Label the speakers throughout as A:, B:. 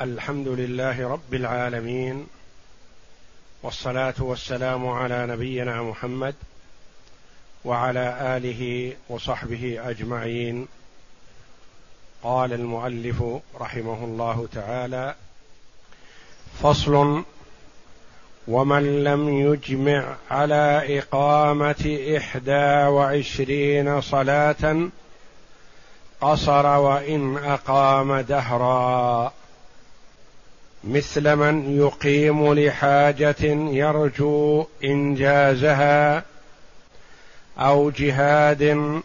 A: الحمد لله رب العالمين والصلاة والسلام على نبينا محمد وعلى آله وصحبه أجمعين. قال المؤلف رحمه الله تعالى فصل ومن لم يجمع على إقامة إحدى وعشرين صلاة قصر وإن أقام دهرا. مثل من يقيم لحاجة يرجو إنجازها أو جهاد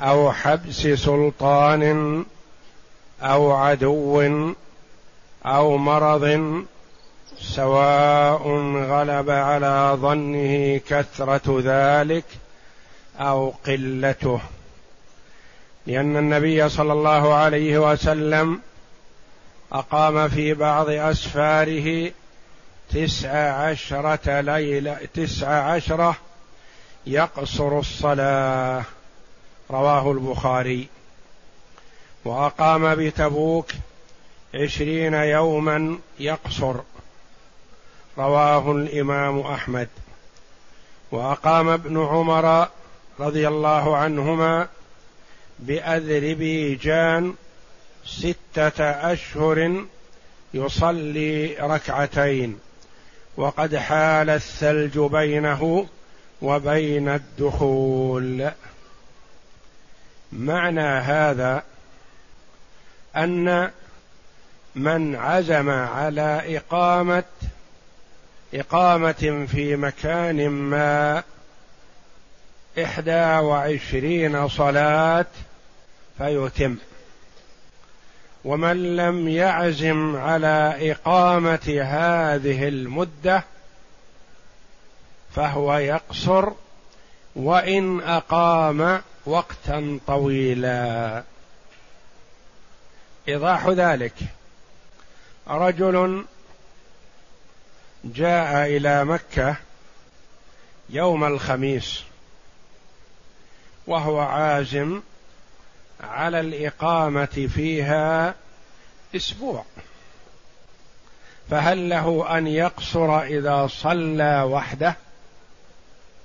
A: أو حبس سلطان أو عدو أو مرض سواء غلب على ظنه كثرة ذلك أو قلته. لأن النبي صلى الله عليه وسلم أقام في بعض أسفاره تسع عشرة ليلة تسع عشرة يقصر الصلاة. رواه البخاري. وأقام بتبوك عشرين يوما يقصر. رواه الإمام أحمد. وأقام ابن عمر رضي الله عنهما بأذربيجان ستة أشهر يصلي ركعتين وقد حال الثلج بينه وبين الدخول. معنى هذا أن من عزم على إقامة إقامة في مكان ما إحدى وعشرين صلاة فيتم. ومن لم يعزم على إقامة هذه المدة فهو يقصر وإن أقام وقتا طويلا. إيضاح ذلك. رجل جاء إلى مكة يوم الخميس وهو عازم على الإقامة فيها أسبوع. فهل له أن يقصر إذا صلى وحده؟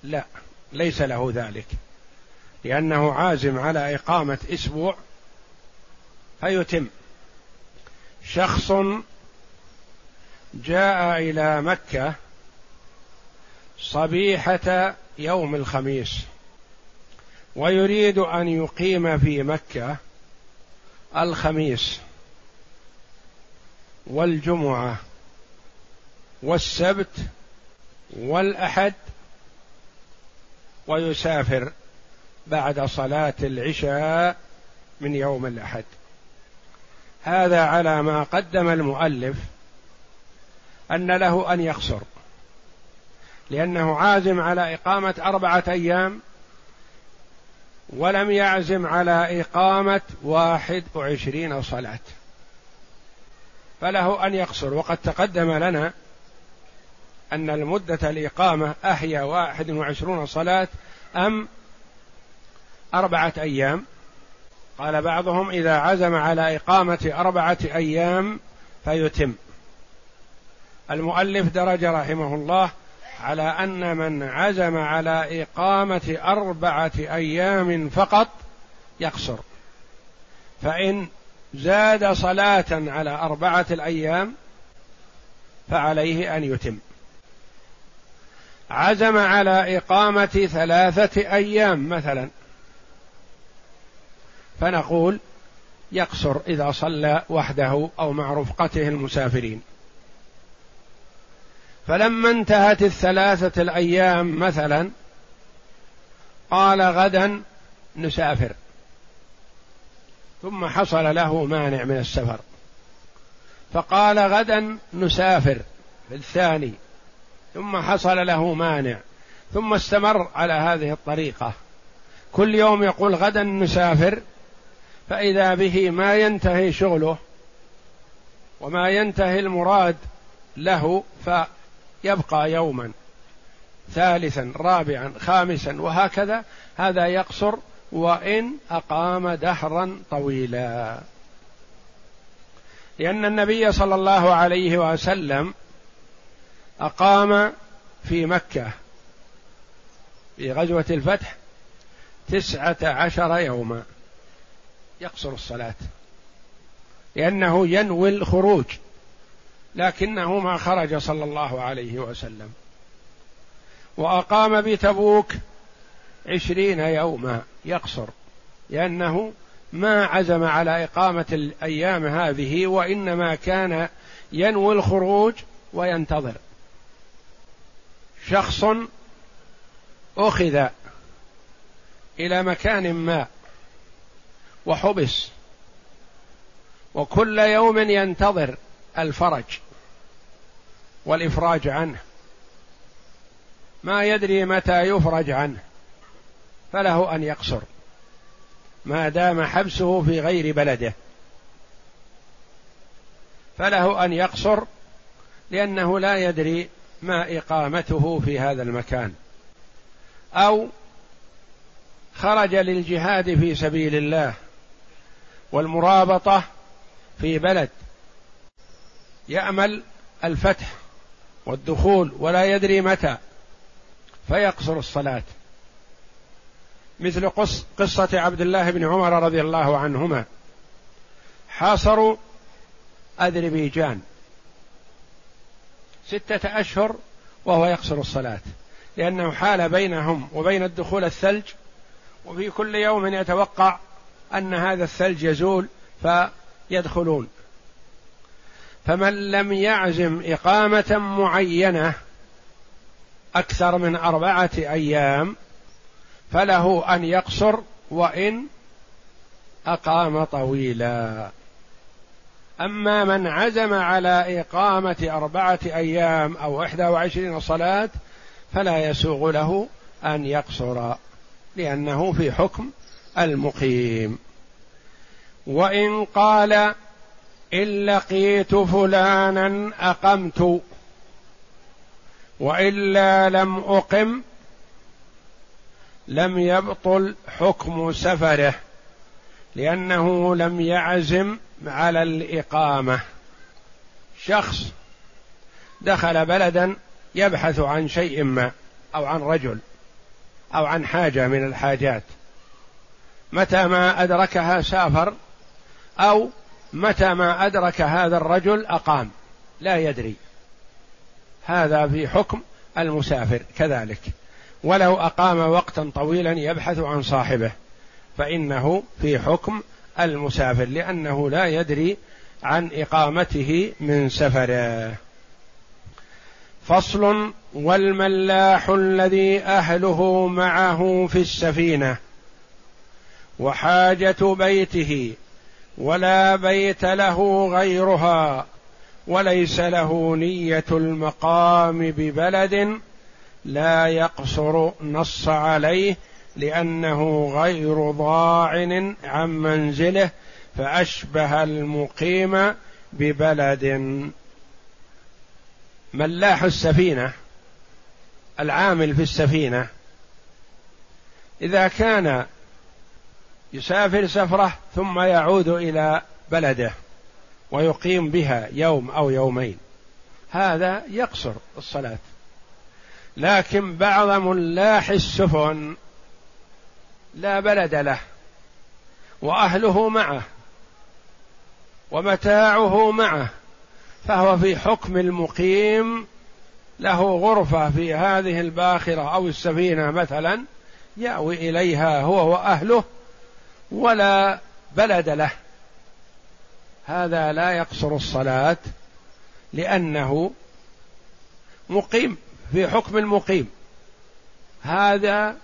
A: لا ليس له ذلك. لأنه عازم على إقامة أسبوع فيتم. شخص جاء إلى مكة صبيحة يوم الخميس ويريد أن يقيم في مكة الخميس. والجمعة والسبت والأحد ويسافر بعد صلاة العشاء من يوم الأحد. هذا على ما قدم المؤلف أن له أن يقصر لأنه عازم على إقامة أربعة أيام ولم يعزم على إقامة واحد وعشرين صلاة. فله أن يقصر. وقد تقدم لنا أن المدة الإقامة أهي واحد وعشرون صلاة أم أربعة أيام. قال بعضهم إذا عزم على إقامة أربعة أيام فيتم. المؤلف درج رحمه الله على أن من عزم على إقامة أربعة أيام فقط يقصر. فإن زاد صلاة على أربعة الأيام فعليه أن يتم. عزم على إقامة ثلاثة أيام مثلا. فنقول يقصر إذا صلى وحده أو مع رفقته المسافرين. فلما انتهت الثلاثة الأيام مثلا قال غدا نسافر. ثم حصل له مانع من السفر. فقال غدا نسافر في الثاني. ثم حصل له مانع. ثم استمر على هذه الطريقة. كل يوم يقول غدا نسافر فإذا به ما ينتهي شغله وما ينتهي المراد له ف يبقى يوما ثالثا رابعا خامسا وهكذا. هذا يقصر وإن أقام دهرا طويلا. لأن النبي صلى الله عليه وسلم أقام في مكة في غزوة الفتح تسعة عشر يوما يقصر الصلاة لأنه ينوي الخروج لكنه ما خرج صلى الله عليه وسلم. وأقام بتبوك عشرين يوما يقصر لأنه ما عزم على إقامة الأيام هذه وإنما كان ينوي الخروج وينتظر. شخص أخذ إلى مكان ما وحبس وكل يوم ينتظر الفرج والإفراج عنه. ما يدري متى يفرج عنه. فله أن يقصر. ما دام حبسه في غير بلده. فله أن يقصر لأنه لا يدري ما إقامته في هذا المكان. أو خرج للجهاد في سبيل الله والمرابطة في بلد يأمل الفتح والدخول ولا يدري متى فيقصر الصلاة. مثل قصة عبد الله بن عمر رضي الله عنهما. حاصروا أذربيجان. ستة أشهر وهو يقصر الصلاة. لأنه حال بينهم وبين الدخول الثلج وفي كل يوم يتوقع أن هذا الثلج يزول فيدخلون. فمن لم يعزم إقامة معينة أكثر من أربعة أيام فله أن يقصر وإن أقام طويلا. أما من عزم على إقامة أربعة أيام أو إحدى وعشرين صلاة فلا يسوغ له أن يقصر لأنه في حكم المقيم. وإن قال إن لقيت فلانا أقمت وإلا لم أقم لم يبطل حكم سفره لأنه لم يعزم على الإقامة. شخص دخل بلدا يبحث عن شيء ما أو عن رجل أو عن حاجة من الحاجات. متى ما أدركها سافر أو متى ما أدرك هذا الرجل أقام. لا يدري. هذا في حكم المسافر كذلك. ولو أقام وقتا طويلا يبحث عن صاحبه فإنه في حكم المسافر لأنه لا يدري عن إقامته من سفره. فصل والملاح الذي أهله معه في السفينة وحاجة بيته ولا بيت له غيرها وليس له نية المقام ببلد لا يقصر نص عليه لأنه غير ضاعن عن منزله فأشبه المقيم ببلد. ملاح السفينة العامل في السفينة. إذا كان يسافر سفرة ثم يعود إلى بلده ويقيم بها يوم أو يومين هذا يقصر الصلاة. لكن بعض ملاح السفن لا بلد له وأهله معه ومتاعه معه فهو في حكم المقيم له غرفة في هذه الباخرة أو السفينة مثلا يأوي إليها هو وأهله ولا بلد له. هذا لا يقصر الصلاة لأنه مقيم. في حكم المقيم. هذا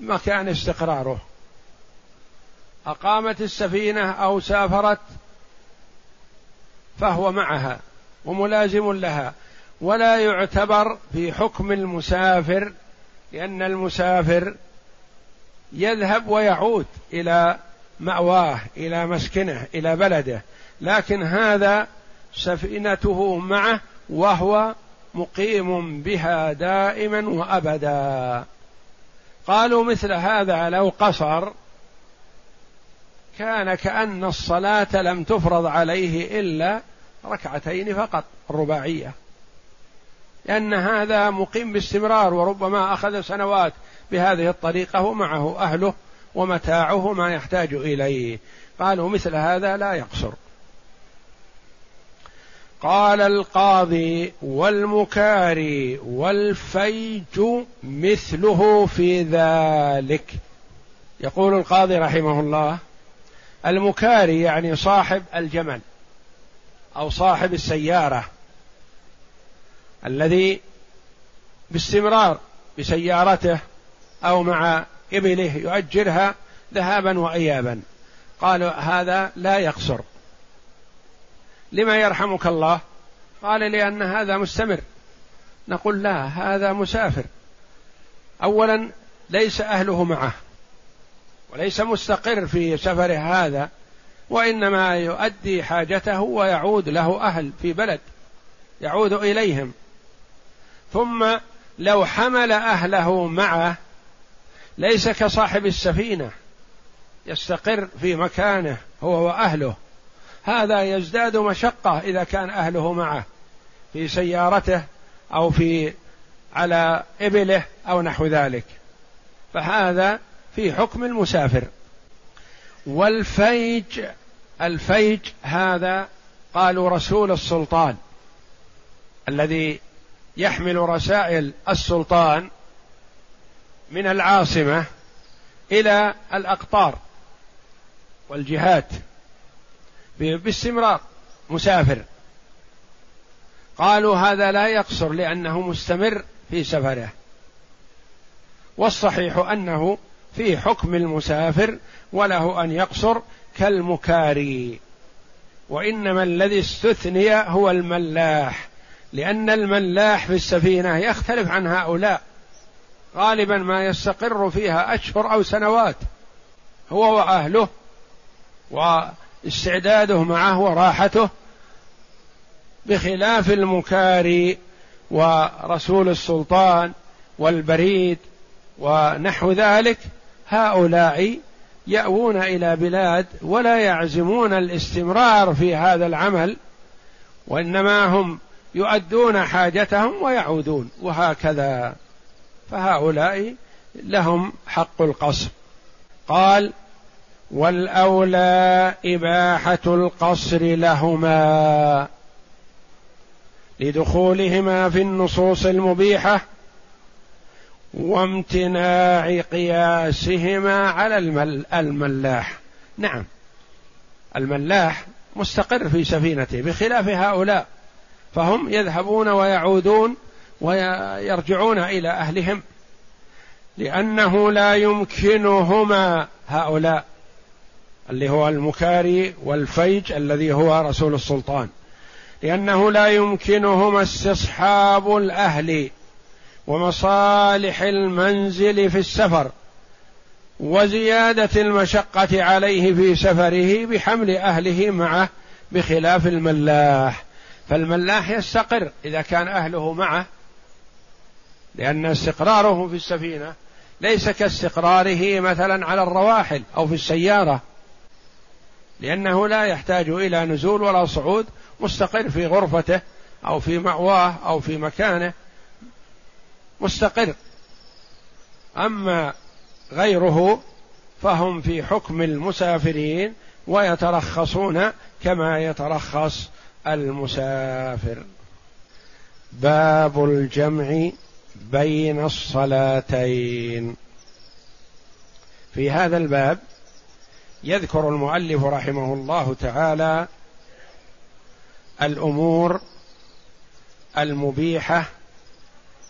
A: مكان استقراره. أقامت السفينة أو سافرت فهو معها وملازم لها. ولا يعتبر في حكم المسافر لأن المسافر يذهب ويعود إلى مأواه إلى مسكنه إلى بلده. لكن هذا سفينته معه وهو مقيم بها دائما وأبدا. قالوا مثل هذا لو قصر كان كأن الصلاة لم تفرض عليه إلا ركعتين فقط الرباعية لأن هذا مقيم باستمرار وربما أخذ سنوات بهذه الطريقة ومعه أهله ومتاعه ما يحتاج إليه. قالوا مثل هذا لا يقصر. قال القاضي والمكاري والفيج مثله في ذلك. يقول القاضي رحمه الله المكاري يعني صاحب الجمل أو صاحب السيارة الذي باستمرار بسيارته أو مع إبله يؤجرها ذهابا وايابا قالوا هذا لا يقصر. لما يرحمك الله؟ قال لأن هذا مستمر. نقول لا هذا مسافر. اولا ليس أهله معه وليس مستقر في سفره هذا وإنما يؤدي حاجته ويعود له أهل في بلد يعود إليهم. ثم لو حمل أهله معه ليس كصاحب السفينة يستقر في مكانه هو وأهله. هذا يزداد مشقة إذا كان أهله معه في سيارته أو في على إبله أو نحو ذلك. فهذا في حكم المسافر. والفيج الفيج هذا قالوا رسول السلطان الذي يحمل رسائل السلطان من العاصمة إلى الأقطار والجهات. باستمرار مسافر. قالوا هذا لا يقصر لأنه مستمر في سفره. والصحيح أنه في حكم المسافر وله أن يقصر كالمكاري. وإنما الذي استثني هو الملاح لأن الملاح في السفينة يختلف عن هؤلاء. غالبا ما يستقر فيها أشهر أو سنوات هو وأهله واستعداده معه وراحته بخلاف المكاري ورسول السلطان والبريد ونحو ذلك هؤلاء يأوون إلى بلاد ولا يعزمون الاستمرار في هذا العمل وإنما هم يؤدون حاجتهم ويعودون وهكذا. فهؤلاء لهم حق القصر. قال والأولى إباحة القصر لهما لدخولهما في النصوص المبيحة وامتناع قياسهما على الملاح. نعم. الملاح مستقر في سفينته بخلاف هؤلاء فهم يذهبون ويعودون ويرجعون إلى أهلهم لأنه لا يمكنهما هؤلاء اللي هو المكاري والفيج الذي هو رسول السلطان. لأنه لا يمكنهما استصحاب الأهل ومصالح المنزل في السفر وزيادة المشقة عليه في سفره بحمل أهله معه بخلاف الملاح. فالملاح يستقر إذا كان أهله معه لأن استقراره في السفينة ليس كاستقراره مثلا على الرواحل أو في السيارة. لأنه لا يحتاج إلى نزول ولا صعود مستقر في غرفته أو في مأواه أو في مكانه مستقر. أما غيره فهم في حكم المسافرين ويترخصون كما يترخص المسافر. باب الجمع بين الصلاتين. في هذا الباب يذكر المؤلف رحمه الله تعالى الأمور المبيحة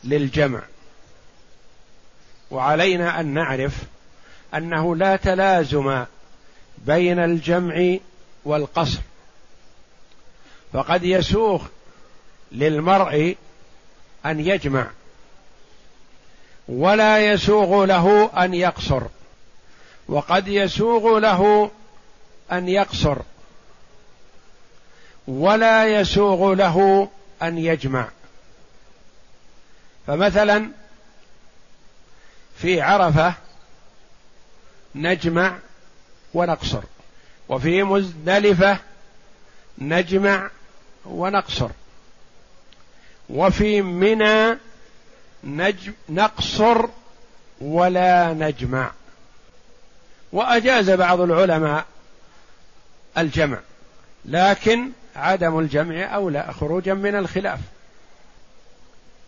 A: للجمع. وعلينا أن نعرف أنه لا تلازم بين الجمع والقصر. فقد يسوغ للمرء أن يجمع ولا يسوغ له أن يقصر. وقد يسوغ له أن يقصر ولا يسوغ له أن يجمع. فمثلا في عرفة نجمع ونقصر وفي مزدلفة نجمع ونقصر وفي منى نجم نقصر ولا نجمع. وأجاز بعض العلماء الجمع لكن عدم الجمع اولى خروجا من الخلاف.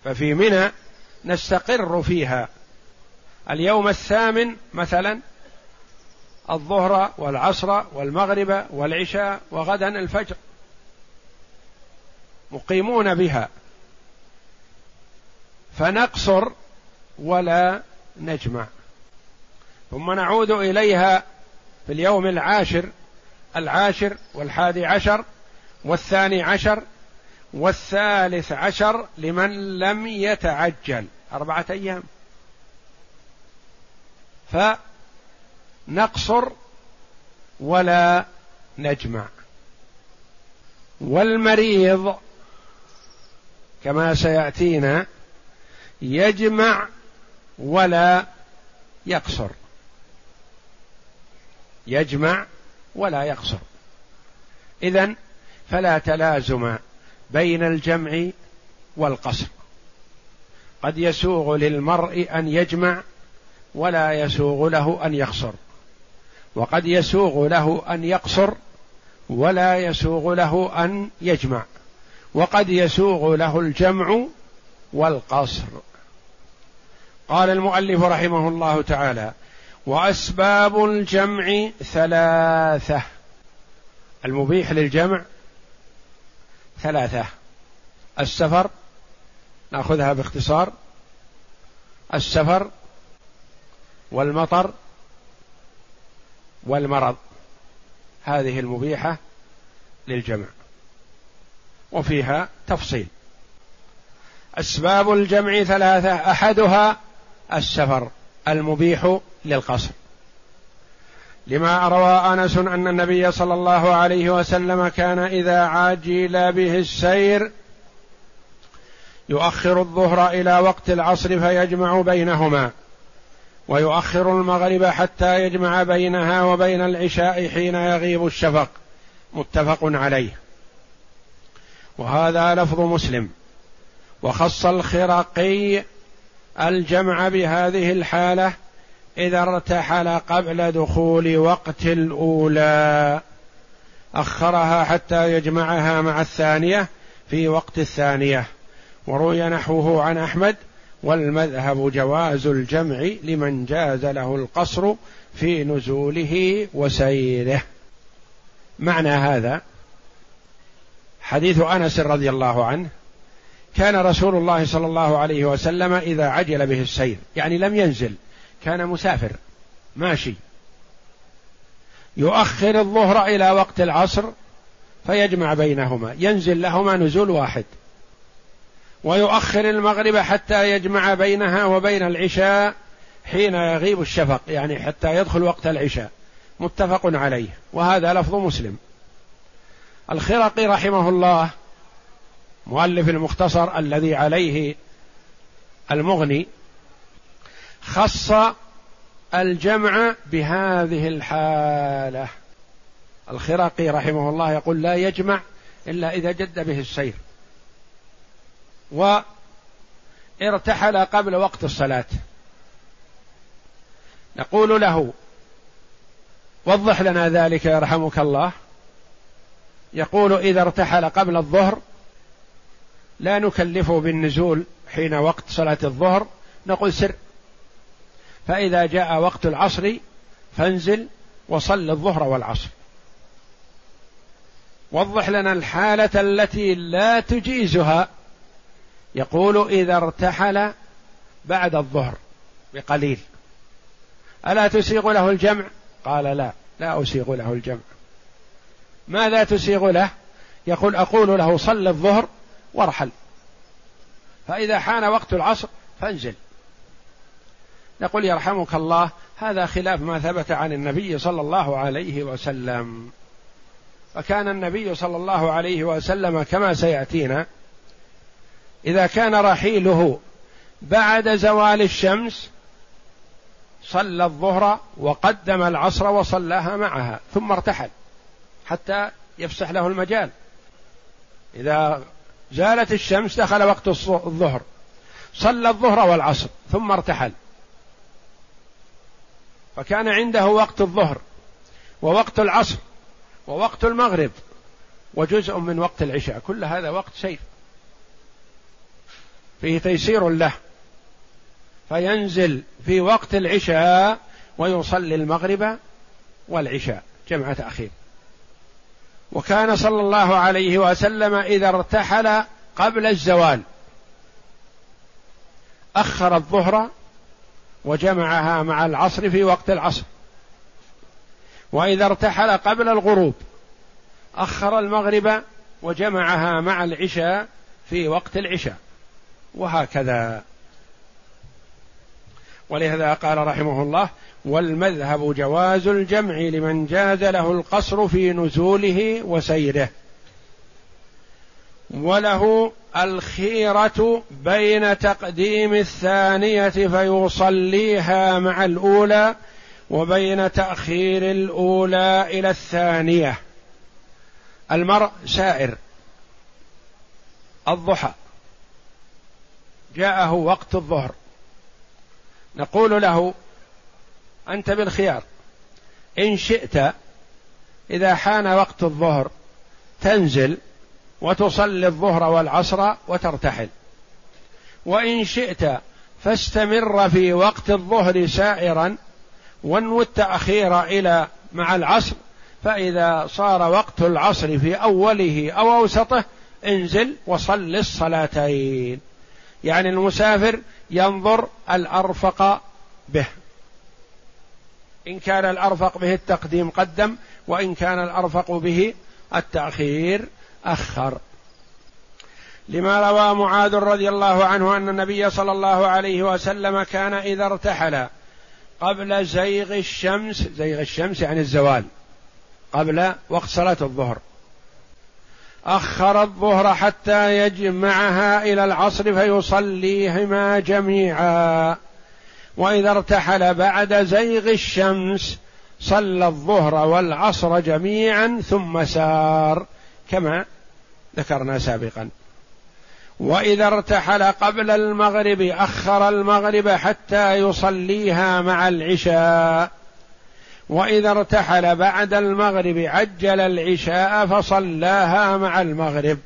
A: ففي منى نستقر فيها. اليوم الثامن مثلا الظهر والعصر والمغرب والعشاء وغدا الفجر مقيمون بها. فنقصر ولا نجمع. ثم نعود إليها في اليوم العاشر العاشر والحادي عشر والثاني عشر والثالث عشر لمن لم يتعجل. أربعة أيام. فنقصر ولا نجمع. والمريض كما سيأتينا يجمع ولا يقصر. يجمع ولا يقصر اذا فلا تلازم بين الجمع والقصر. قد يسوغ للمرء أن يجمع ولا يسوغ له أن يقصر وقد يسوغ له أن يقصر ولا يسوغ له أن يجمع. وقد يسوغ له الجمع والقصر. قال المؤلف رحمه الله تعالى وأسباب الجمع ثلاثة. المبيح للجمع ثلاثة. السفر نأخذها باختصار. السفر والمطر والمرض. هذه المبيحة للجمع. وفيها تفصيل. أسباب الجمع ثلاثة. أحدها السفر. المبيح للقصر. لما روى آنس أن النبي صلى الله عليه وسلم كان إذا عاجل به السير يؤخر الظهر إلى وقت العصر فيجمع بينهما ويؤخر المغرب حتى يجمع بينها وبين العشاء حين يغيب الشفق. متفق عليه. وهذا لفظ مسلم. وخص الخرقي الجمع بهذه الحالة إذا ارتحل قبل دخول وقت الأولى. أخرها حتى يجمعها مع الثانية في وقت الثانية. وروي نحوه عن أحمد والمذهب جواز الجمع لمن جاز له القصر في نزوله وسيره. معنى هذا حديث أنس رضي الله عنه كان رسول الله صلى الله عليه وسلم إذا عجل به السير يعني لم ينزل كان مسافر. ماشي. يؤخر الظهر إلى وقت العصر فيجمع بينهما. ينزل لهما نزول واحد. ويؤخر المغرب حتى يجمع بينها وبين العشاء حين يغيب الشفق يعني حتى يدخل وقت العشاء. متفق عليه. وهذا لفظ مسلم. الخرقي رحمه الله مؤلف المختصر الذي عليه المغني خص الجمع بهذه الحالة. الخرقي رحمه الله يقول لا يجمع إلا إذا جد به السير. وارتحل قبل وقت الصلاة. نقول له وضح لنا ذلك يرحمك الله. يقول إذا ارتحل قبل الظهر لا نكلفه بالنزول حين وقت صلاة الظهر. نقول سر فإذا جاء وقت العصر فانزل وصل الظهر والعصر. وضح لنا الحالة التي لا تجيزها. يقول إذا ارتحل بعد الظهر بقليل. ألا تسيغ له الجمع؟ قال لا لا أسيغ له الجمع. ماذا تسيغ له؟ يقول أقول له صل الظهر وارحل. فإذا حان وقت العصر فانزل. نقول يرحمك الله. هذا خلاف ما ثبت عن النبي صلى الله عليه وسلم. فكان النبي صلى الله عليه وسلم كما سيأتينا. إذا كان رحيله بعد زوال الشمس صلى الظهر وقدم العصر وصلاها معها ثم ارتحل حتى يفسح له المجال. إذا زالت الشمس دخل وقت الظهر. صلى الظهر والعصر ثم ارتحل. فكان عنده وقت الظهر ووقت العصر ووقت المغرب وجزء من وقت العشاء كل هذا وقت سير. فيه تيسير له. فينزل في وقت العشاء ويصلي المغرب والعشاء جمع تأخير. وكان صلى الله عليه وسلم إذا ارتحل قبل الزوال. أخر الظهر وجمعها مع العصر في وقت العصر. وإذا ارتحل قبل الغروب أخر المغرب وجمعها مع العشاء في وقت العشاء. وهكذا. ولهذا قال رحمه الله والمذهب جواز الجمع لمن جاز له القصر في نزوله وسيره. وله الخيرة بين تقديم الثانية فيصليها مع الأولى وبين تأخير الأولى إلى الثانية. المرء سائر. الضحى. جاءه وقت الظهر. نقول له أنت بالخيار. إن شئت إذا حان وقت الظهر تنزل وتصلي الظهر والعصر وترتحل. وإن شئت فاستمر في وقت الظهر سائرا وانو التاخير إلى مع العصر فإذا صار وقت العصر في أوله أو أوسطه انزل وصل الصلاتين. يعني المسافر ينظر الأرفق به. إن كان الأرفق به التقديم قدم وإن كان الأرفق به التأخير أخر. لما روى معاذ رضي الله عنه أن النبي صلى الله عليه وسلم كان إذا ارتحل قبل زيغ الشمس زيغ الشمس يعني الزوال قبل وقت صلاة الظهر. أخر الظهر حتى يجمعها إلى العصر فيصليهما جميعا. وإذا ارتحل بعد زيغ الشمس صلى الظهر والعصر جميعا ثم سار. كما ذكرنا سابقا. وإذا ارتحل قبل المغرب أخر المغرب حتى يصليها مع العشاء. وإذا ارتحل بعد المغرب عجل العشاء فصلاها مع المغرب.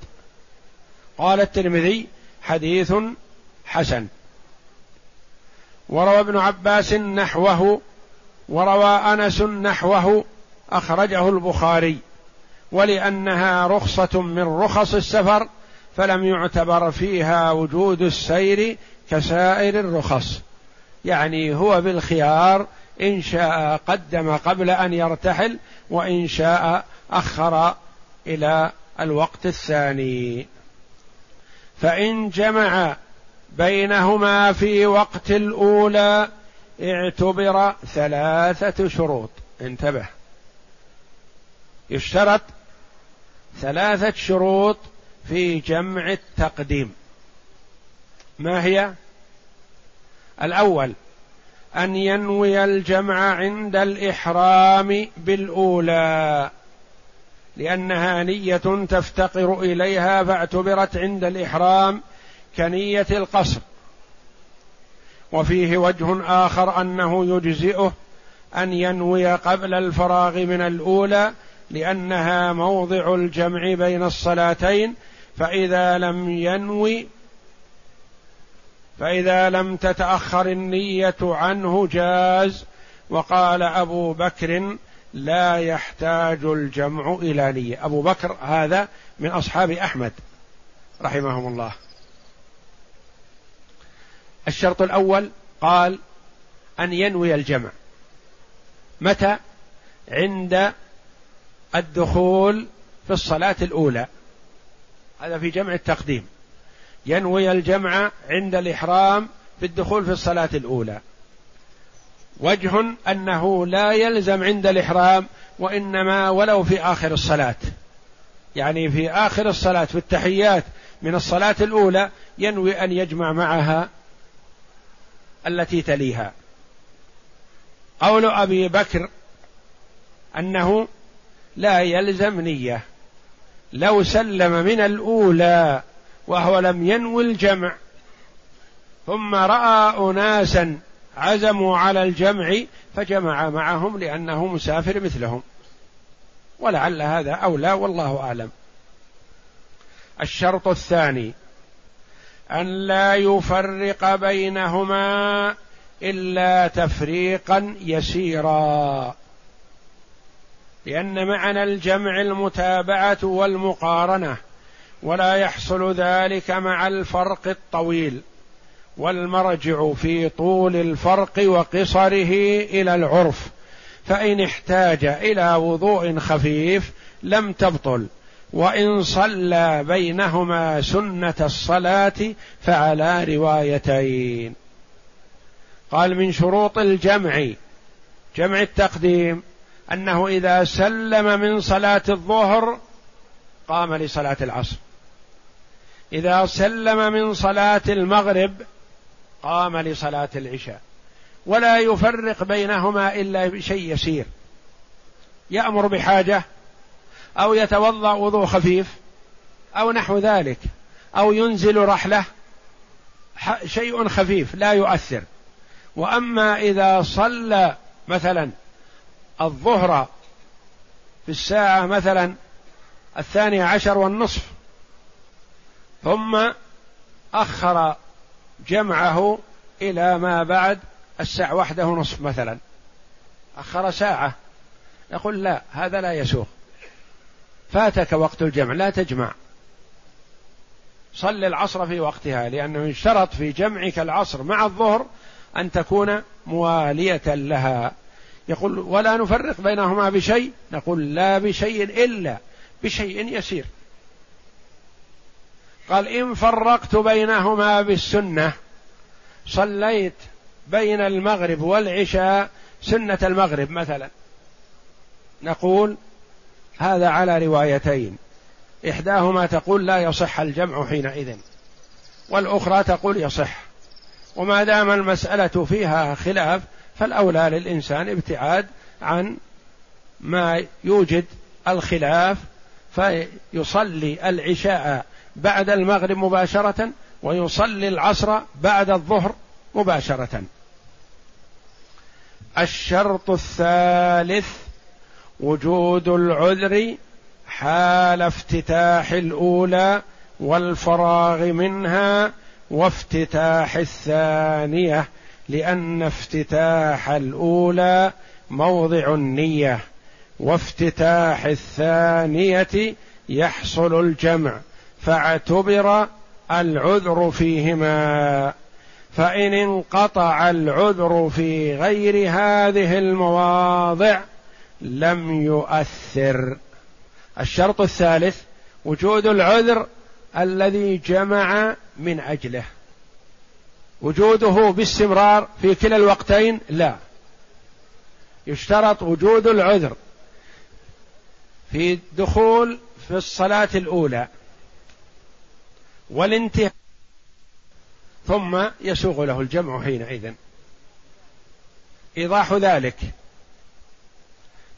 A: قال الترمذي حديث حسن. وروى ابن عباس نحوه وروى أنس نحوه أخرجه البخاري. ولأنها رخصة من رخص السفر فلم يعتبر فيها وجود السير كسائر الرخص. يعني هو بالخيار إن شاء قدم قبل أن يرتحل وإن شاء أخر إلى الوقت الثاني. فإن جمع بينهما في وقت الأولى اعتبر ثلاثة شروط. انتبه. يشترط ثلاثة شروط في جمع التقديم. ما هي؟ الأول أن ينوي الجمع عند الإحرام بالأولى لأنها نية تفتقر إليها فاعتبرت عند الإحرام كنية القصر. وفيه وجه آخر أنه يجزئه أن ينوي قبل الفراغ من الأولى لأنها موضع الجمع بين الصلاتين فإذا لم ينوي فإذا لم تتأخر النية عنه جاز. وقال أبو بكر لا يحتاج الجمع إلى نية. أبو بكر هذا من أصحاب أحمد رحمهم الله. الشرط الأول قال أن ينوي الجمع. متى؟ عند الدخول في الصلاة الأولى. هذا في جمع التقديم. ينوي الجمع عند الإحرام في الدخول في الصلاة الأولى. وجه أنه لا يلزم عند الإحرام وإنما ولو في آخر الصلاة. يعني في آخر الصلاة في التحيات من الصلاة الأولى ينوي أن يجمع معها التي تليها. قول أبي بكر أنه لا يلزم نية لو سلم من الأولى وهو لم ينوي الجمع ثم رأى أناسا عزموا على الجمع فجمع معهم لأنه مسافر مثلهم. ولعل هذا أولى والله أعلم. الشرط الثاني أن لا يفرق بينهما إلا تفريقا يسيرا. لأن معنى الجمع المتابعة والمقارنة ولا يحصل ذلك مع الفرق الطويل والمرجع في طول الفرق وقصره إلى العرف فإن احتاج إلى وضوء خفيف لم تبطل وإن صلى بينهما سنة الصلاة فعلى روايتين. قال من شروط الجمع جمع التقديم أنه إذا سلم من صلاة الظهر قام لصلاة العصر. إذا سلم من صلاة المغرب قام لصلاة العشاء. ولا يفرق بينهما إلا بشيء يسير. يأمر بحاجة أو يتوضأ وضوء خفيف أو نحو ذلك أو ينزل رحلة. شيء خفيف لا يؤثر. وأما إذا صلى مثلا الظهر في الساعة مثلا الثانية عشر والنصف ثم أخر جمعه إلى ما بعد الساعة واحدة ونصف مثلا. أخر ساعة. يقول لا هذا لا يسوق. فاتك وقت الجمع لا تجمع. صل العصر في وقتها لأنه يشترط في جمعك العصر مع الظهر أن تكون موالية لها. يقول ولا نفرق بينهما بشيء. نقول لا بشيء إلا بشيء يسير. قال إن فرقت بينهما بالسنة صليت بين المغرب والعشاء سنة المغرب مثلا. نقول هذا على روايتين. إحداهما تقول لا يصح الجمع حينئذ والأخرى تقول يصح. وما دام المسألة فيها خلاف فالأولى للإنسان ابتعاد عن ما يوجد الخلاف فيصلي العشاء بعد المغرب مباشرة ويصلي العصر بعد الظهر مباشرة. الشرط الثالث وجود العذر حال افتتاح الأولى والفراغ منها وافتتاح الثانية. لأن افتتاح الأولى موضع النية وافتتاح الثانية يحصل الجمع فاعتبر العذر فيهما. فإن انقطع العذر في غير هذه المواضع لم يؤثر. الشرط الثالث وجود العذر الذي جمع من أجله. وجوده باستمرار في كلا الوقتين؟ لا. يشترط وجود العذر في الدخول في الصلاة الأولى والانتهاء ثم يسوغ له الجمع حينئذ. إيضاح ذلك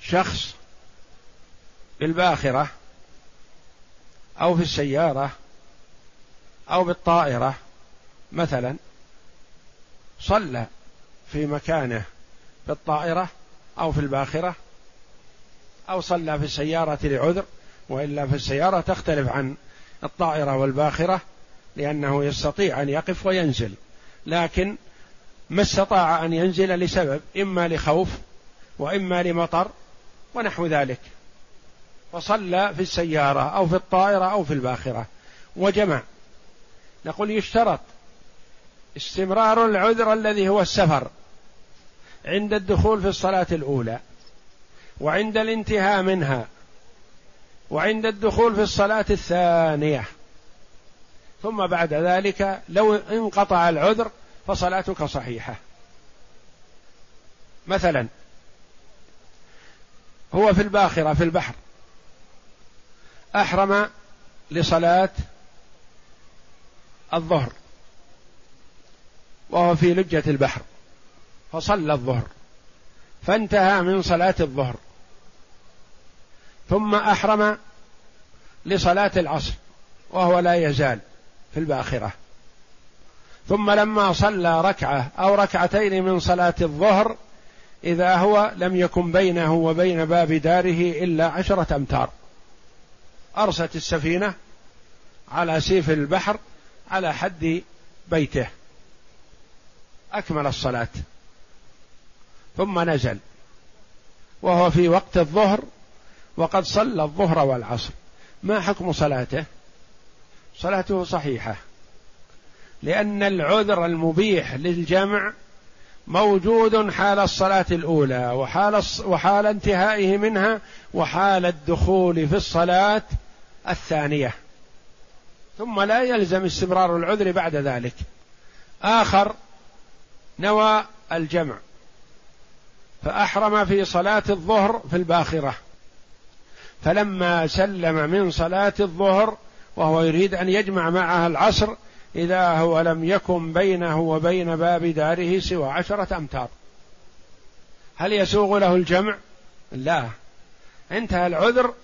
A: شخص بالباخرة أو في السيارة أو بالطائرة مثلا صلى في مكانه في الطائرة أو في الباخرة أو صلى في السيارة لعذر وإلا في السيارة تختلف عن الطائرة والباخرة لأنه يستطيع أن يقف وينزل. لكن ما استطاع أن ينزل لسبب إما لخوف وإما لمطر ونحو ذلك. فصلى في السيارة أو في الطائرة أو في الباخرة. وجمع. نقول يشترط استمرار العذر الذي هو السفر عند الدخول في الصلاة الأولى وعند الانتهاء منها وعند الدخول في الصلاة الثانية. ثم بعد ذلك لو انقطع العذر فصلاتك صحيحة. مثلا هو في الباخرة في البحر أحرم لصلاة الظهر. وهو في لجة البحر فصلى الظهر فانتهى من صلاة الظهر ثم أحرم لصلاة العصر وهو لا يزال في الباخرة. ثم لما صلى ركعة أو ركعتين من صلاة الظهر إذا هو لم يكن بينه وبين باب داره إلا عشرة أمتار. أرست السفينة على سيف البحر على حد بيته. أكمل الصلاة. ثم نزل. وهو في وقت الظهر وقد صلى الظهر والعصر. ما حكم صلاته؟ صلاته صحيحة. لأن العذر المبيح للجمع موجود حال الصلاة الأولى وحال وحال انتهائه منها وحال الدخول في الصلاة الثانية. ثم لا يلزم استمرار العذر بعد ذلك. آخر نوى الجمع فأحرم في صلاة الظهر في الباخرة. فلما سلم من صلاة الظهر وهو يريد أن يجمع معها العصر إذا هو لم يكن بينه وبين باب داره سوى عشرة أمتار. هل يسوغ له الجمع؟ لا. انتهى العذر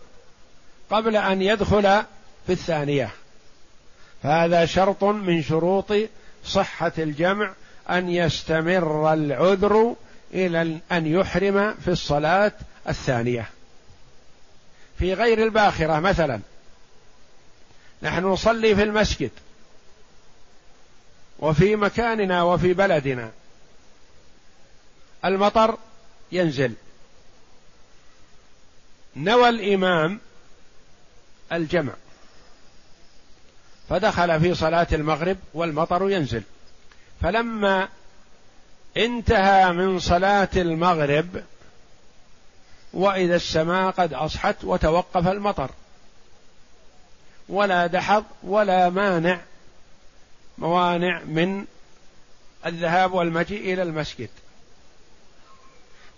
A: قبل أن يدخل في الثانية. فهذا شرط من شروط صحة الجمع أن يستمر العذر إلى أن يحرم في الصلاة الثانية. في غير الباخرة مثلا. نحن نصلي في المسجد. وفي مكاننا وفي بلدنا. المطر ينزل. نوى الإمام الجمع. فدخل في صلاة المغرب والمطر ينزل. فلما انتهى من صلاة المغرب وإذا السماء قد أصحت وتوقف المطر. ولا دحض ولا مانع موانع من الذهاب والمجيء إلى المسجد.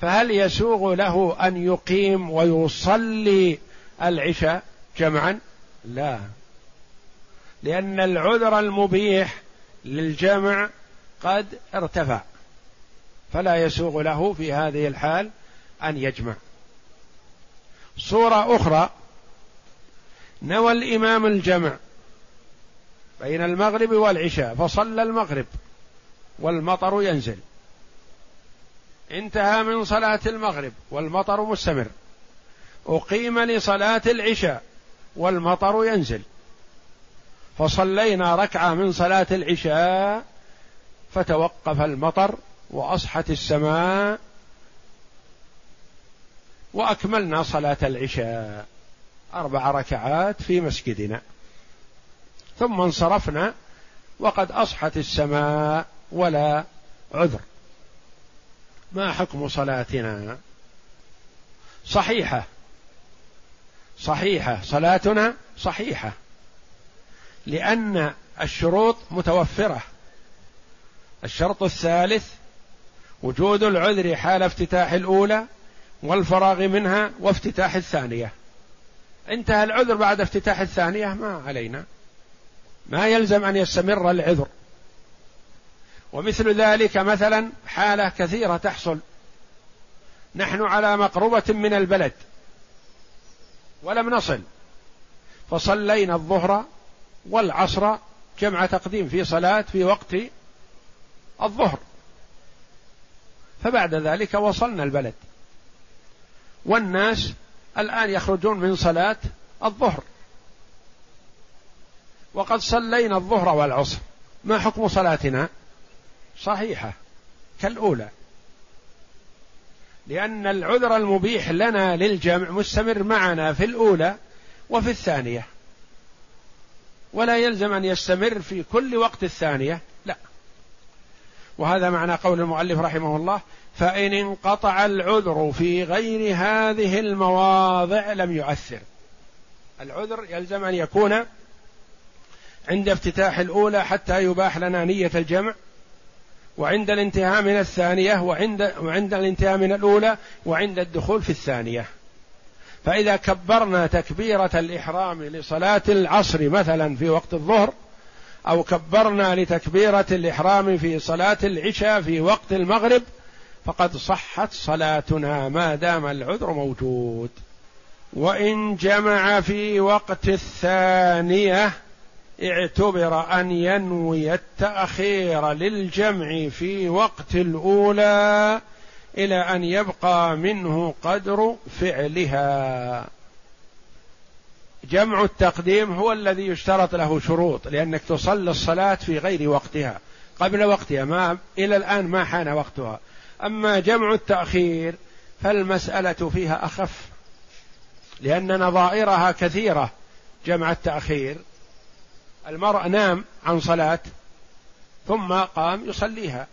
A: فهل يسوغ له أن يقيم ويصلي العشاء جمعا؟ لا. لأن العذر المبيح للجمع قد ارتفع فلا يسوغ له في هذه الحال أن يجمع. صورة أخرى نوى الإمام الجمع بين المغرب والعشاء فصلى المغرب والمطر ينزل. انتهى من صلاة المغرب والمطر مستمر. أقيم لصلاة العشاء والمطر ينزل. فصلينا ركعة من صلاة العشاء فتوقف المطر وأصحت السماء وأكملنا صلاة العشاء أربع ركعات في مسجدنا. ثم انصرفنا وقد أصحت السماء ولا عذر. ما حكم صلاتنا؟ صحيحة. صحيحة. صلاتنا صحيحة. لأن الشروط متوفرة. الشرط الثالث وجود العذر حال افتتاح الأولى والفراغ منها وافتتاح الثانية. انتهى العذر بعد افتتاح الثانية؟ ما علينا. ما يلزم أن يستمر العذر. ومثل ذلك مثلا حالة كثيرة تحصل. نحن على مقربة من البلد. ولم نصل. فصلينا الظهر والعصر جمع تقديم في صلاة في وقت الظهر. فبعد ذلك وصلنا البلد. والناس الآن يخرجون من صلاة الظهر. وقد صلينا الظهر والعصر. ما حكم صلاتنا؟ صحيحة كالأولى. لأن العذر المبيح لنا للجمع مستمر معنا في الأولى وفي الثانية. ولا يلزم أن يستمر في كل وقت الثانية. وهذا معنى قول المؤلف رحمه الله فإن انقطع العذر في غير هذه المواضع لم يؤثر. العذر يلزم أن يكون عند افتتاح الأولى حتى يباح لنا نية الجمع وعند الانتهاء من الثانية وعند وعند الانتهاء من الأولى وعند الدخول في الثانية. فإذا كبرنا تكبيرة الإحرام لصلاة العصر مثلا في وقت الظهر أو كبرنا لتكبيرة الإحرام في صلاة العشاء في وقت المغرب فقد صحت صلاتنا ما دام العذر موجود. وإن جمع في وقت الثانية اعتبر أن ينوي التأخير للجمع في وقت الأولى إلى أن يبقى منه قدر فعلها. جمع التقديم هو الذي يشترط له شروط لأنك تصلي الصلاة في غير وقتها قبل وقتها ما إلى الآن ما حان وقتها. أما جمع التأخير فالمسألة فيها أخف لأن نظائرها كثيرة جمع التأخير. المرء نام عن صلاة ثم قام يصليها.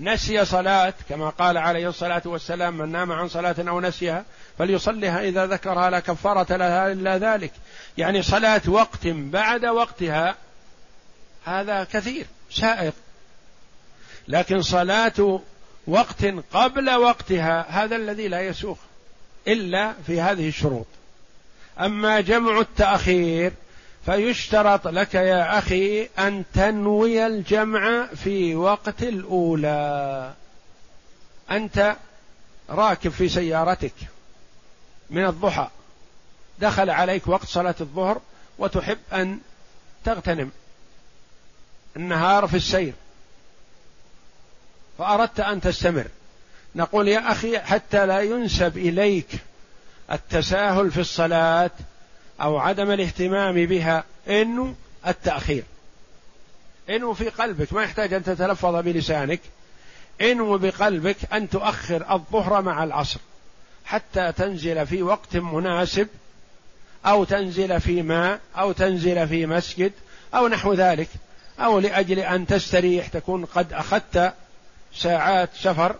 A: نسي صلاة كما قال عليه الصلاة والسلام من نام عن صلاة أو نسيها فليصليها إذا ذكرها لا كفارة لها إلا ذلك. يعني صلاة وقت بعد وقتها هذا كثير سائر لكن صلاة وقت قبل وقتها هذا الذي لا يسوق إلا في هذه الشروط. أما جمع التأخير فيشترط لك يا أخي أن تنوي الجمع في وقت الأولى. أنت راكب في سيارتك من الضحى دخل عليك وقت صلاة الظهر وتحب أن تغتنم. النهار في السير. فأردت أن تستمر. نقول يا أخي حتى لا ينسب إليك التساهل في الصلاة أو عدم الاهتمام بها إنه التأخير. إنه في قلبك ما يحتاج أن تتلفظ بلسانك. إنه بقلبك أن تؤخر الظهر مع العصر. حتى تنزل في وقت مناسب أو تنزل في ماء أو تنزل في مسجد أو نحو ذلك. أو لأجل أن تستريح تكون قد أخذت ساعات سفر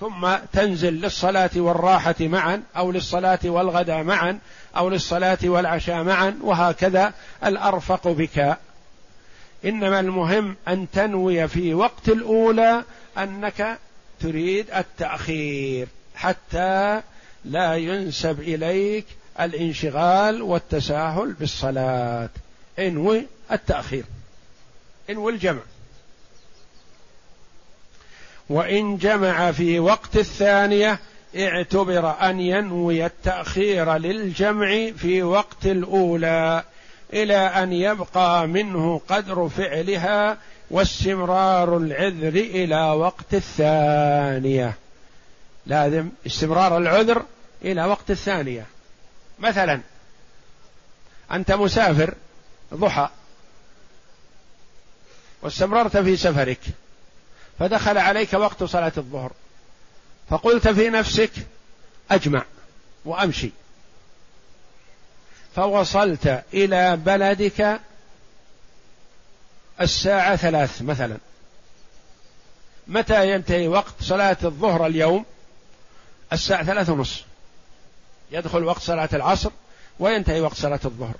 A: ثم تنزل للصلاة والراحة معا أو للصلاة والغداء معا أو للصلاة والعشاء معا وهكذا الأرفق بك. إنما المهم أن تنوي في وقت الأولى أنك تريد التأخير حتى لا ينسب إليك الانشغال والتساهل بالصلاة. إنوي التأخير. إنوي الجمع. وإن جمع في وقت الثانية اعتبر أن ينوي التأخير للجمع في وقت الأولى إلى أن يبقى منه قدر فعلها واستمرار العذر إلى وقت الثانية. لازم استمرار العذر إلى وقت الثانية. مثلا أنت مسافر ضحى واستمررت في سفرك. فدخل عليك وقت صلاة الظهر. فقلت في نفسك أجمع وأمشي. فوصلت إلى بلدك الساعة ثلاث مثلا. متى ينتهي وقت صلاة الظهر اليوم؟ الساعة ثلاث ونصف يدخل وقت صلاة العصر وينتهي وقت صلاة الظهر.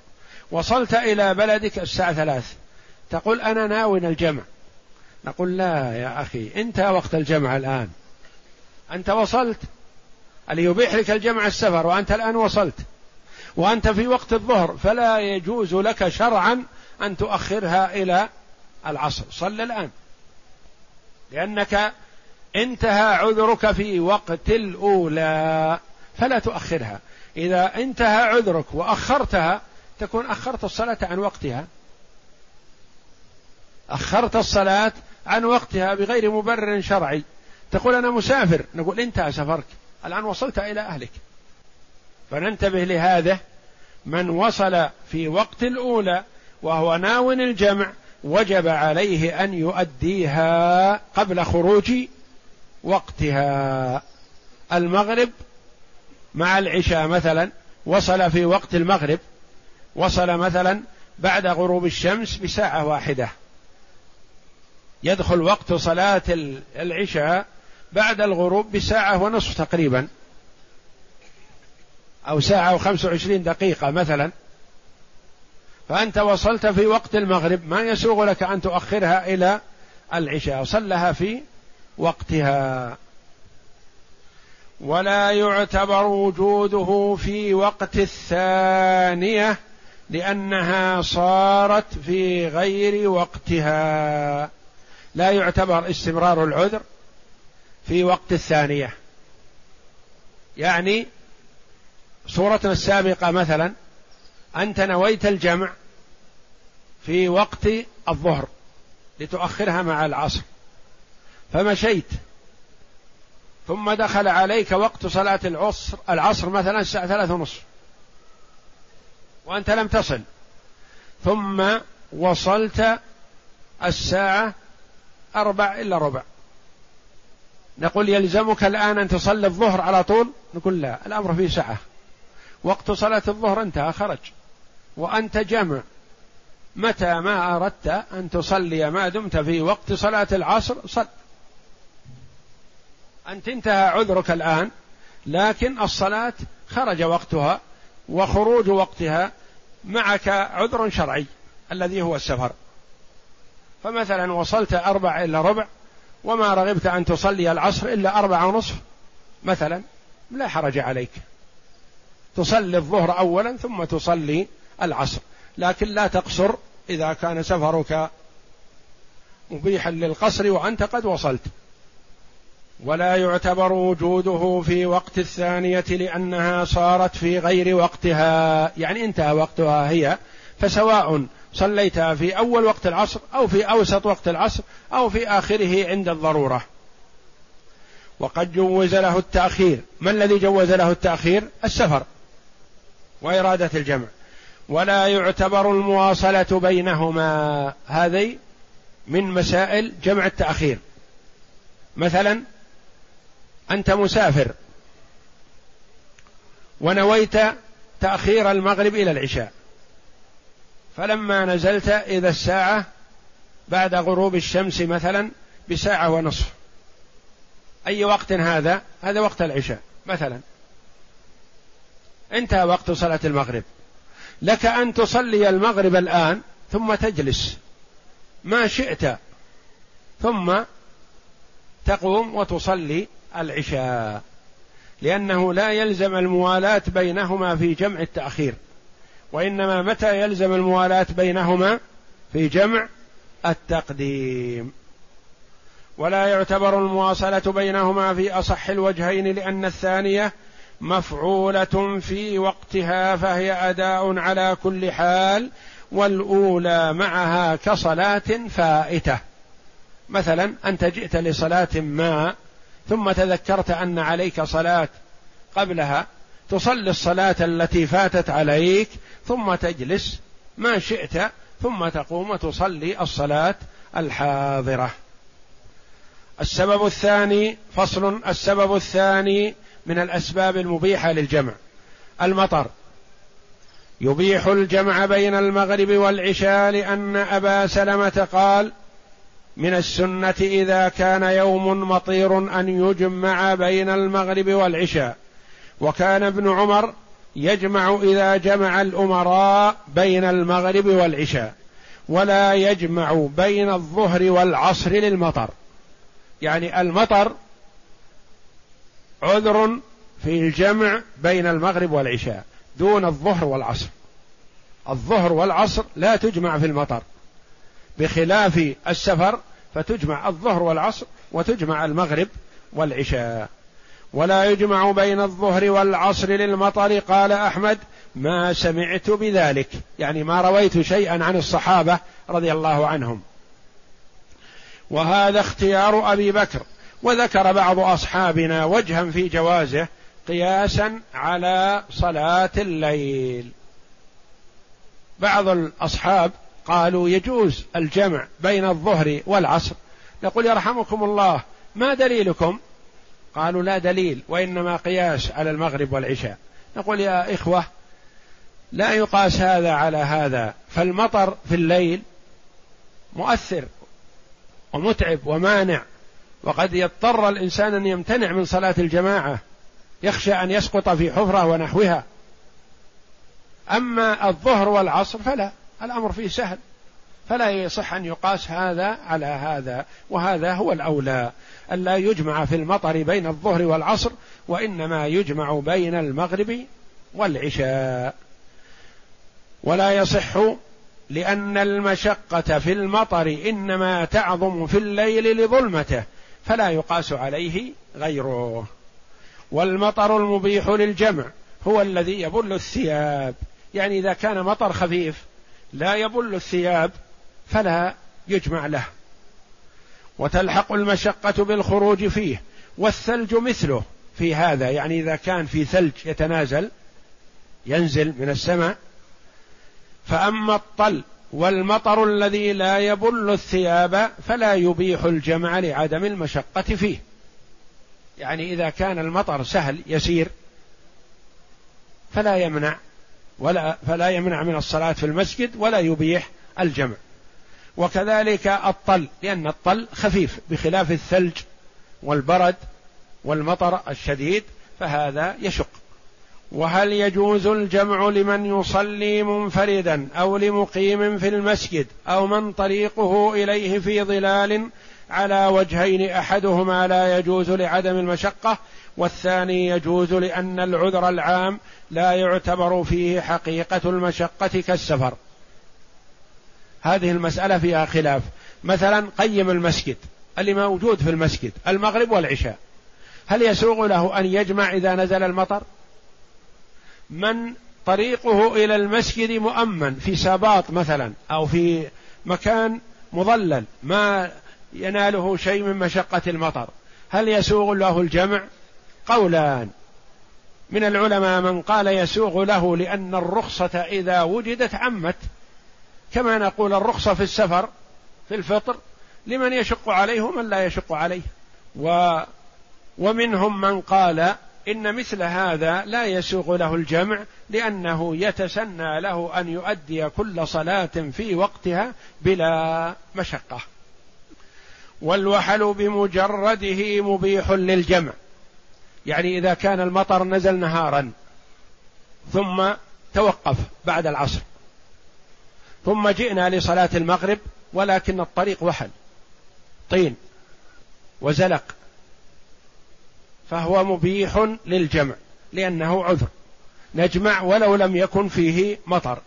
A: وصلت إلى بلدك الساعة ثلاث. تقول أنا ناوي الجمع. نقول لا يا أخي انتهى وقت الجمع الآن. أنت وصلت؟ اللي يبيح لك الجمع السفر وأنت الآن وصلت. وأنت في وقت الظهر فلا يجوز لك شرعا أن تؤخرها إلى العصر. صل الآن. لأنك انتهى عذرك في وقت الأولى فلا تؤخرها. إذا انتهى عذرك وأخرتها تكون أخرت الصلاة عن وقتها. أخرت الصلاة عن وقتها بغير مبرر شرعي. تقول أنا مسافر. نقول انتهى سفرك الآن وصلت إلى أهلك. فننتبه لهذا. من وصل في وقت الأولى وهو ناو الجمع وجب عليه أن يؤديها قبل خروج وقتها. المغرب مع العشاء مثلا وصل في وقت المغرب. وصل مثلا بعد غروب الشمس بساعة واحدة. يدخل وقت صلاة العشاء بعد الغروب بساعة ونصف تقريبا. أو ساعة وخمس وعشرين دقيقة مثلا. فأنت وصلت في وقت المغرب ما يسوغ لك أن تؤخرها إلى العشاء. صلها في وقتها. ولا يعتبر وجوده في وقت الثانية لأنها صارت في غير وقتها. لا يعتبر استمرار العذر في وقت الثانية. يعني صورتنا السابقة مثلا أنت نويت الجمع في وقت الظهر لتؤخرها مع العصر فمشيت ثم دخل عليك وقت صلاة العصر العصر مثلا الساعة ثلاثة ونصف وأنت لم تصل ثم وصلت الساعة أربع إلا ربع. نقول يلزمك الآن أن تصلي الظهر على طول؟ نقول لا الأمر فيه سعة وقت صلاة الظهر انتهى خرج. وأنت جمع متى ما أردت أن تصلي ما دمت في وقت صلاة العصر صل. أنت انتهى عذرك الآن لكن الصلاة خرج وقتها وخروج وقتها معك عذر شرعي الذي هو السفر. فمثلا وصلت أربع إلا ربع وما رغبت أن تصلي العصر إلا أربع ونصف مثلا لا حرج عليك. تصلي الظهر أولا ثم تصلي العصر. لكن لا تقصر إذا كان سفرك مبيحا للقصر وأنت قد وصلت. ولا يعتبر وجوده في وقت الثانية لأنها صارت في غير وقتها. يعني انتهى وقتها هي فسواء صليتها في أول وقت العصر أو في أوسط وقت العصر أو في آخره عند الضرورة. وقد جوز له التأخير. ما الذي جوز له التأخير؟ السفر وإرادة الجمع. ولا يعتبر المواصلة بينهما. هذه من مسائل جمع التأخير. مثلا أنت مسافر ونويت تأخير المغرب إلى العشاء. فلما نزلت إذا الساعة بعد غروب الشمس مثلا بساعة ونصف. أي وقت هذا؟ هذا وقت العشاء مثلا. انتهى وقت صلاة المغرب. لك أن تصلي المغرب الآن ثم تجلس. ما شئت. ثم تقوم وتصلي العشاء. لأنه لا يلزم الموالاة بينهما في جمع التأخير. وإنما متى يلزم الموالاة بينهما في جمع التقديم. ولا يعتبر المواصلة بينهما في أصح الوجهين لأن الثانية مفعولة في وقتها فهي أداء على كل حال والأولى معها كصلاة فائتة. مثلا أنت جئت لصلاة ما ثم تذكرت أن عليك صلاة قبلها تصلي الصلاة التي فاتت عليك ثم تجلس ما شئت ثم تقوم وتصلي الصلاة الحاضرة. السبب الثاني فصل السبب الثاني من الأسباب المبيحة للجمع. المطر. يبيح الجمع بين المغرب والعشاء لأن أبا سلمة قال من السنة إذا كان يوم مطير أن يجمع بين المغرب والعشاء وكان ابن عمر يجمع إذا جمع الأمراء بين المغرب والعشاء ولا يجمع بين الظهر والعصر للمطر. يعني المطر عذر في الجمع بين المغرب والعشاء دون الظهر والعصر. الظهر والعصر لا تجمع في المطر. بخلاف السفر فتجمع الظهر والعصر وتجمع المغرب والعشاء. ولا يجمع بين الظهر والعصر للمطر. قال أحمد ما سمعت بذلك. يعني ما رويت شيئا عن الصحابة رضي الله عنهم. وهذا اختيار أبي بكر. وذكر بعض أصحابنا وجها في جوازه قياسا على صلاة الليل. بعض الأصحاب قالوا يجوز الجمع بين الظهر والعصر. نقول يرحمكم الله ما دليلكم؟ قالوا لا دليل وإنما قياس على المغرب والعشاء. نقول يا إخوة لا يقاس هذا على هذا فالمطر في الليل مؤثر ومتعب ومانع وقد يضطر الإنسان أن يمتنع من صلاة الجماعة يخشى أن يسقط في حفرة ونحوها. أما الظهر والعصر فلا الأمر فيه سهل. فلا يصح أن يقاس هذا على هذا وهذا هو الأولى. الا يجمع في المطر بين الظهر والعصر وإنما يجمع بين المغرب والعشاء. ولا يصح لأن المشقة في المطر إنما تعظم في الليل لظلمته فلا يقاس عليه غيره. والمطر المبيح للجمع هو الذي يبل الثياب. يعني إذا كان مطر خفيف لا يبل الثياب. فلا يجمع له. وتلحق المشقة بالخروج فيه والثلج مثله في هذا يعني إذا كان في ثلج يتنازل ينزل من السماء. فأما الطل والمطر الذي لا يبل الثياب فلا يبيح الجمع لعدم المشقة فيه. يعني إذا كان المطر سهل يسير فلا يمنع ولا فلا يمنع من الصلاة في المسجد ولا يبيح الجمع. وكذلك الطل لأن الطل خفيف بخلاف الثلج والبرد والمطر الشديد فهذا يشق. وهل يجوز الجمع لمن يصلي منفردا أو لمقيم في المسجد أو من طريقه إليه في ظلال على وجهين أحدهما لا يجوز لعدم المشقة والثاني يجوز لأن العذر العام لا يعتبر فيه حقيقة المشقة كالسفر. هذه المسألة فيها خلاف. مثلا قيم المسجد اللي موجود في المسجد المغرب والعشاء. هل يسوغ له أن يجمع إذا نزل المطر؟ من طريقه إلى المسجد مؤمن في ساباط مثلا أو في مكان مظلل ما يناله شيء من مشقة المطر. هل يسوغ له الجمع؟ قولان. من العلماء من قال يسوغ له لأن الرخصة إذا وجدت عمت. كما نقول الرخصه في السفر في الفطر لمن يشق عليه ومن لا يشق عليه. و ومنهم من قال إن مثل هذا لا يسوغ له الجمع لأنه يتسنى له أن يؤدي كل صلاة في وقتها بلا مشقة. والوحل بمجرده مبيح للجمع. يعني إذا كان المطر نزل نهارا ثم توقف بعد العصر. ثم جئنا لصلاة المغرب ولكن الطريق وحل. طين وزلق. فهو مبيح للجمع لأنه عذر. نجمع ولو لم يكن فيه مطر.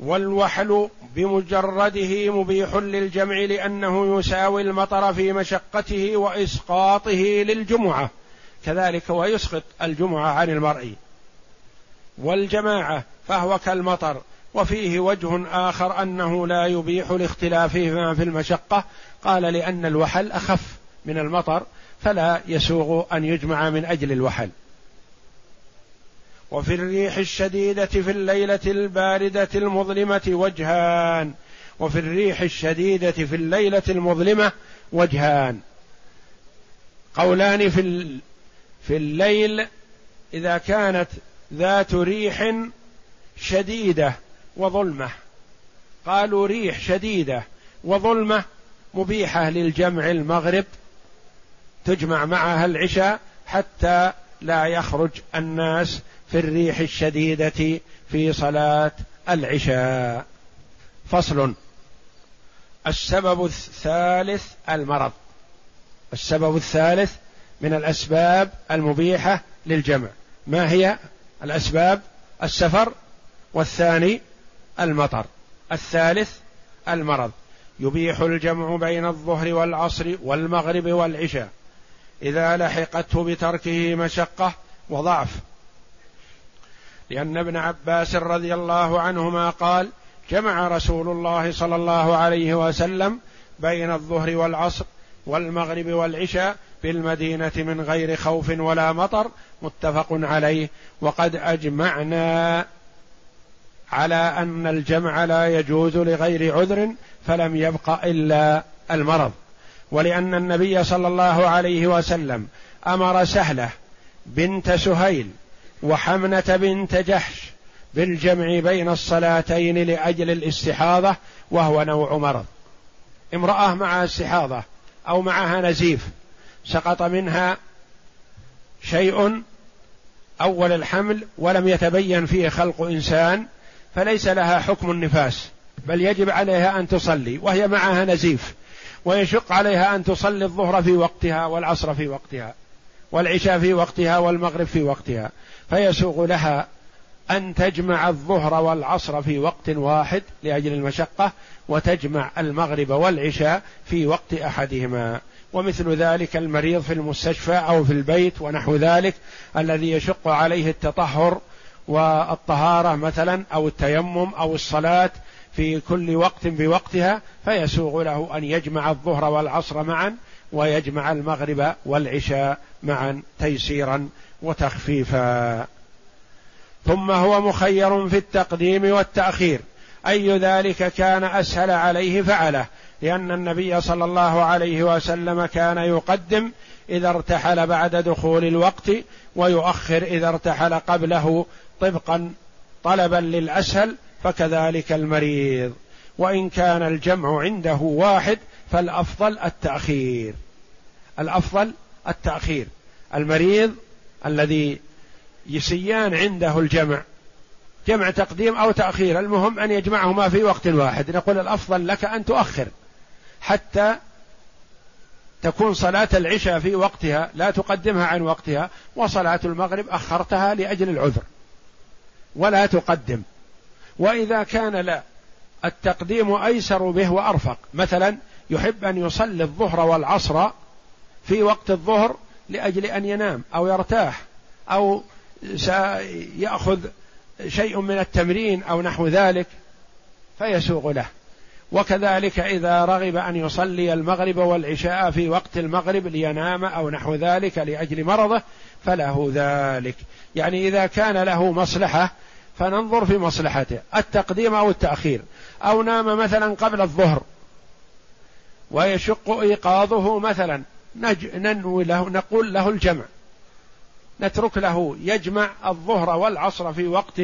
A: والوحل بمجرده مبيح للجمع لأنه يساوي المطر في مشقته وإسقاطه للجمعة. كذلك ويسقط الجمعة عن المرء. والجماعة فهو كالمطر. وفيه وجه آخر أنه لا يبيح لاختلافهما في المشقة. قال لأن الوحل أخف من المطر فلا يسوغ أن يجمع من أجل الوحل. وفي الريح الشديدة في الليلة الباردة المظلمة وجهان. وفي الريح الشديدة في الليلة المظلمة وجهان. قولان في في الليل إذا كانت ذات ريح شديدة وظلمة. قالوا ريح شديدة وظلمة مبيحة للجمع المغرب تجمع معها العشاء حتى لا يخرج الناس في الريح الشديدة في صلاة العشاء. فصل. السبب الثالث المرض. السبب الثالث من الأسباب المبيحة للجمع. ما هي الأسباب؟ السفر. والثاني المطر. الثالث المرض. يبيح الجمع بين الظهر والعصر والمغرب والعشاء. إذا لحقته بتركه مشقة وضعف. لأن ابن عباس رضي الله عنهما قال جمع رسول الله صلى الله عليه وسلم بين الظهر والعصر والمغرب والعشاء بالمدينة من غير خوف ولا مطر متفق عليه. وقد أجمعنا. على أن الجمع لا يجوز لغير عذر فلم يبق إلا المرض. ولأن النبي صلى الله عليه وسلم أمر سهلة بنت سهيل وحمنة بنت جحش بالجمع بين الصلاتين لأجل الاستحاضة وهو نوع مرض. امرأة معها استحاضة أو معها نزيف سقط منها شيء أول الحمل ولم يتبين فيه خلق إنسان فليس لها حكم النفاس بل يجب عليها أن تصلي وهي معها نزيف ويشق عليها أن تصلي الظهر في وقتها والعصر في وقتها والعشاء في وقتها والمغرب في وقتها. فيسوغ لها أن تجمع الظهر والعصر في وقت واحد لأجل المشقة وتجمع المغرب والعشاء في وقت أحدهما. ومثل ذلك المريض في المستشفى أو في البيت ونحو ذلك الذي يشق عليه التطهر والطهارة مثلا أو التيمم أو الصلاة في كل وقت بوقتها فيسوغ له أن يجمع الظهر والعصر معا ويجمع المغرب والعشاء معا تيسيرا وتخفيفا. ثم هو مخير في التقديم والتأخير. أي ذلك كان أسهل عليه فعله لأن النبي صلى الله عليه وسلم كان يقدم إذا ارتحل بعد دخول الوقت ويؤخر إذا ارتحل قبله طبقا طلبا للأسهل فكذلك المريض. وإن كان الجمع عنده واحد فالأفضل التأخير. الأفضل التأخير. المريض الذي يسيان عنده الجمع جمع تقديم أو تأخير. المهم أن يجمعهما في وقت واحد. نقول الأفضل لك أن تؤخر حتى تكون صلاة العشاء في وقتها لا تقدمها عن وقتها وصلاة المغرب أخرتها لأجل العذر. ولا تقدم. وإذا كان لا التقديم أيسر به وأرفق. مثلا يحب أن يصلي الظهر والعصر في وقت الظهر لأجل أن ينام أو يرتاح أو سيأخذ شيء من التمرين أو نحو ذلك فيسوغ له. وكذلك إذا رغب أن يصلي المغرب والعشاء في وقت المغرب لينام أو نحو ذلك لأجل مرضه فله ذلك. يعني إذا كان له مصلحة فننظر في مصلحته. التقديم أو التأخير. أو نام مثلا قبل الظهر. ويشق إيقاظه مثلا. ننوي له نقول له الجمع. نترك له يجمع الظهر والعصر في وقت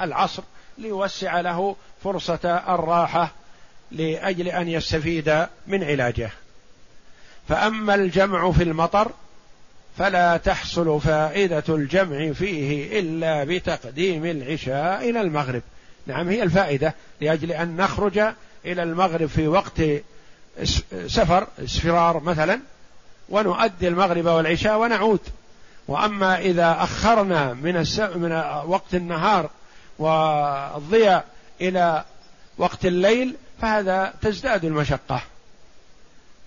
A: العصر ليوسع له فرصة الراحة لأجل أن يستفيد من علاجه. فأما الجمع في المطر فلا تحصل فائدة الجمع فيه إلا بتقديم العشاء إلى المغرب. نعم هي الفائدة لأجل أن نخرج إلى المغرب في وقت سفر اسفرار مثلا ونؤدي المغرب والعشاء ونعود. وأما إذا أخرنا من الس... من وقت النهار والضياء إلى وقت الليل فهذا تزداد المشقة.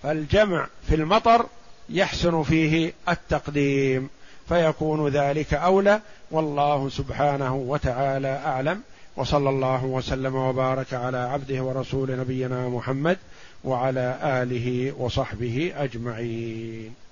A: فالجمع في المطر يحسن فيه التقديم فيكون ذلك أولى. والله سبحانه وتعالى أعلم. وصلى الله وسلم وبارك على عبده ورسول نبينا محمد وعلى آله وصحبه أجمعين.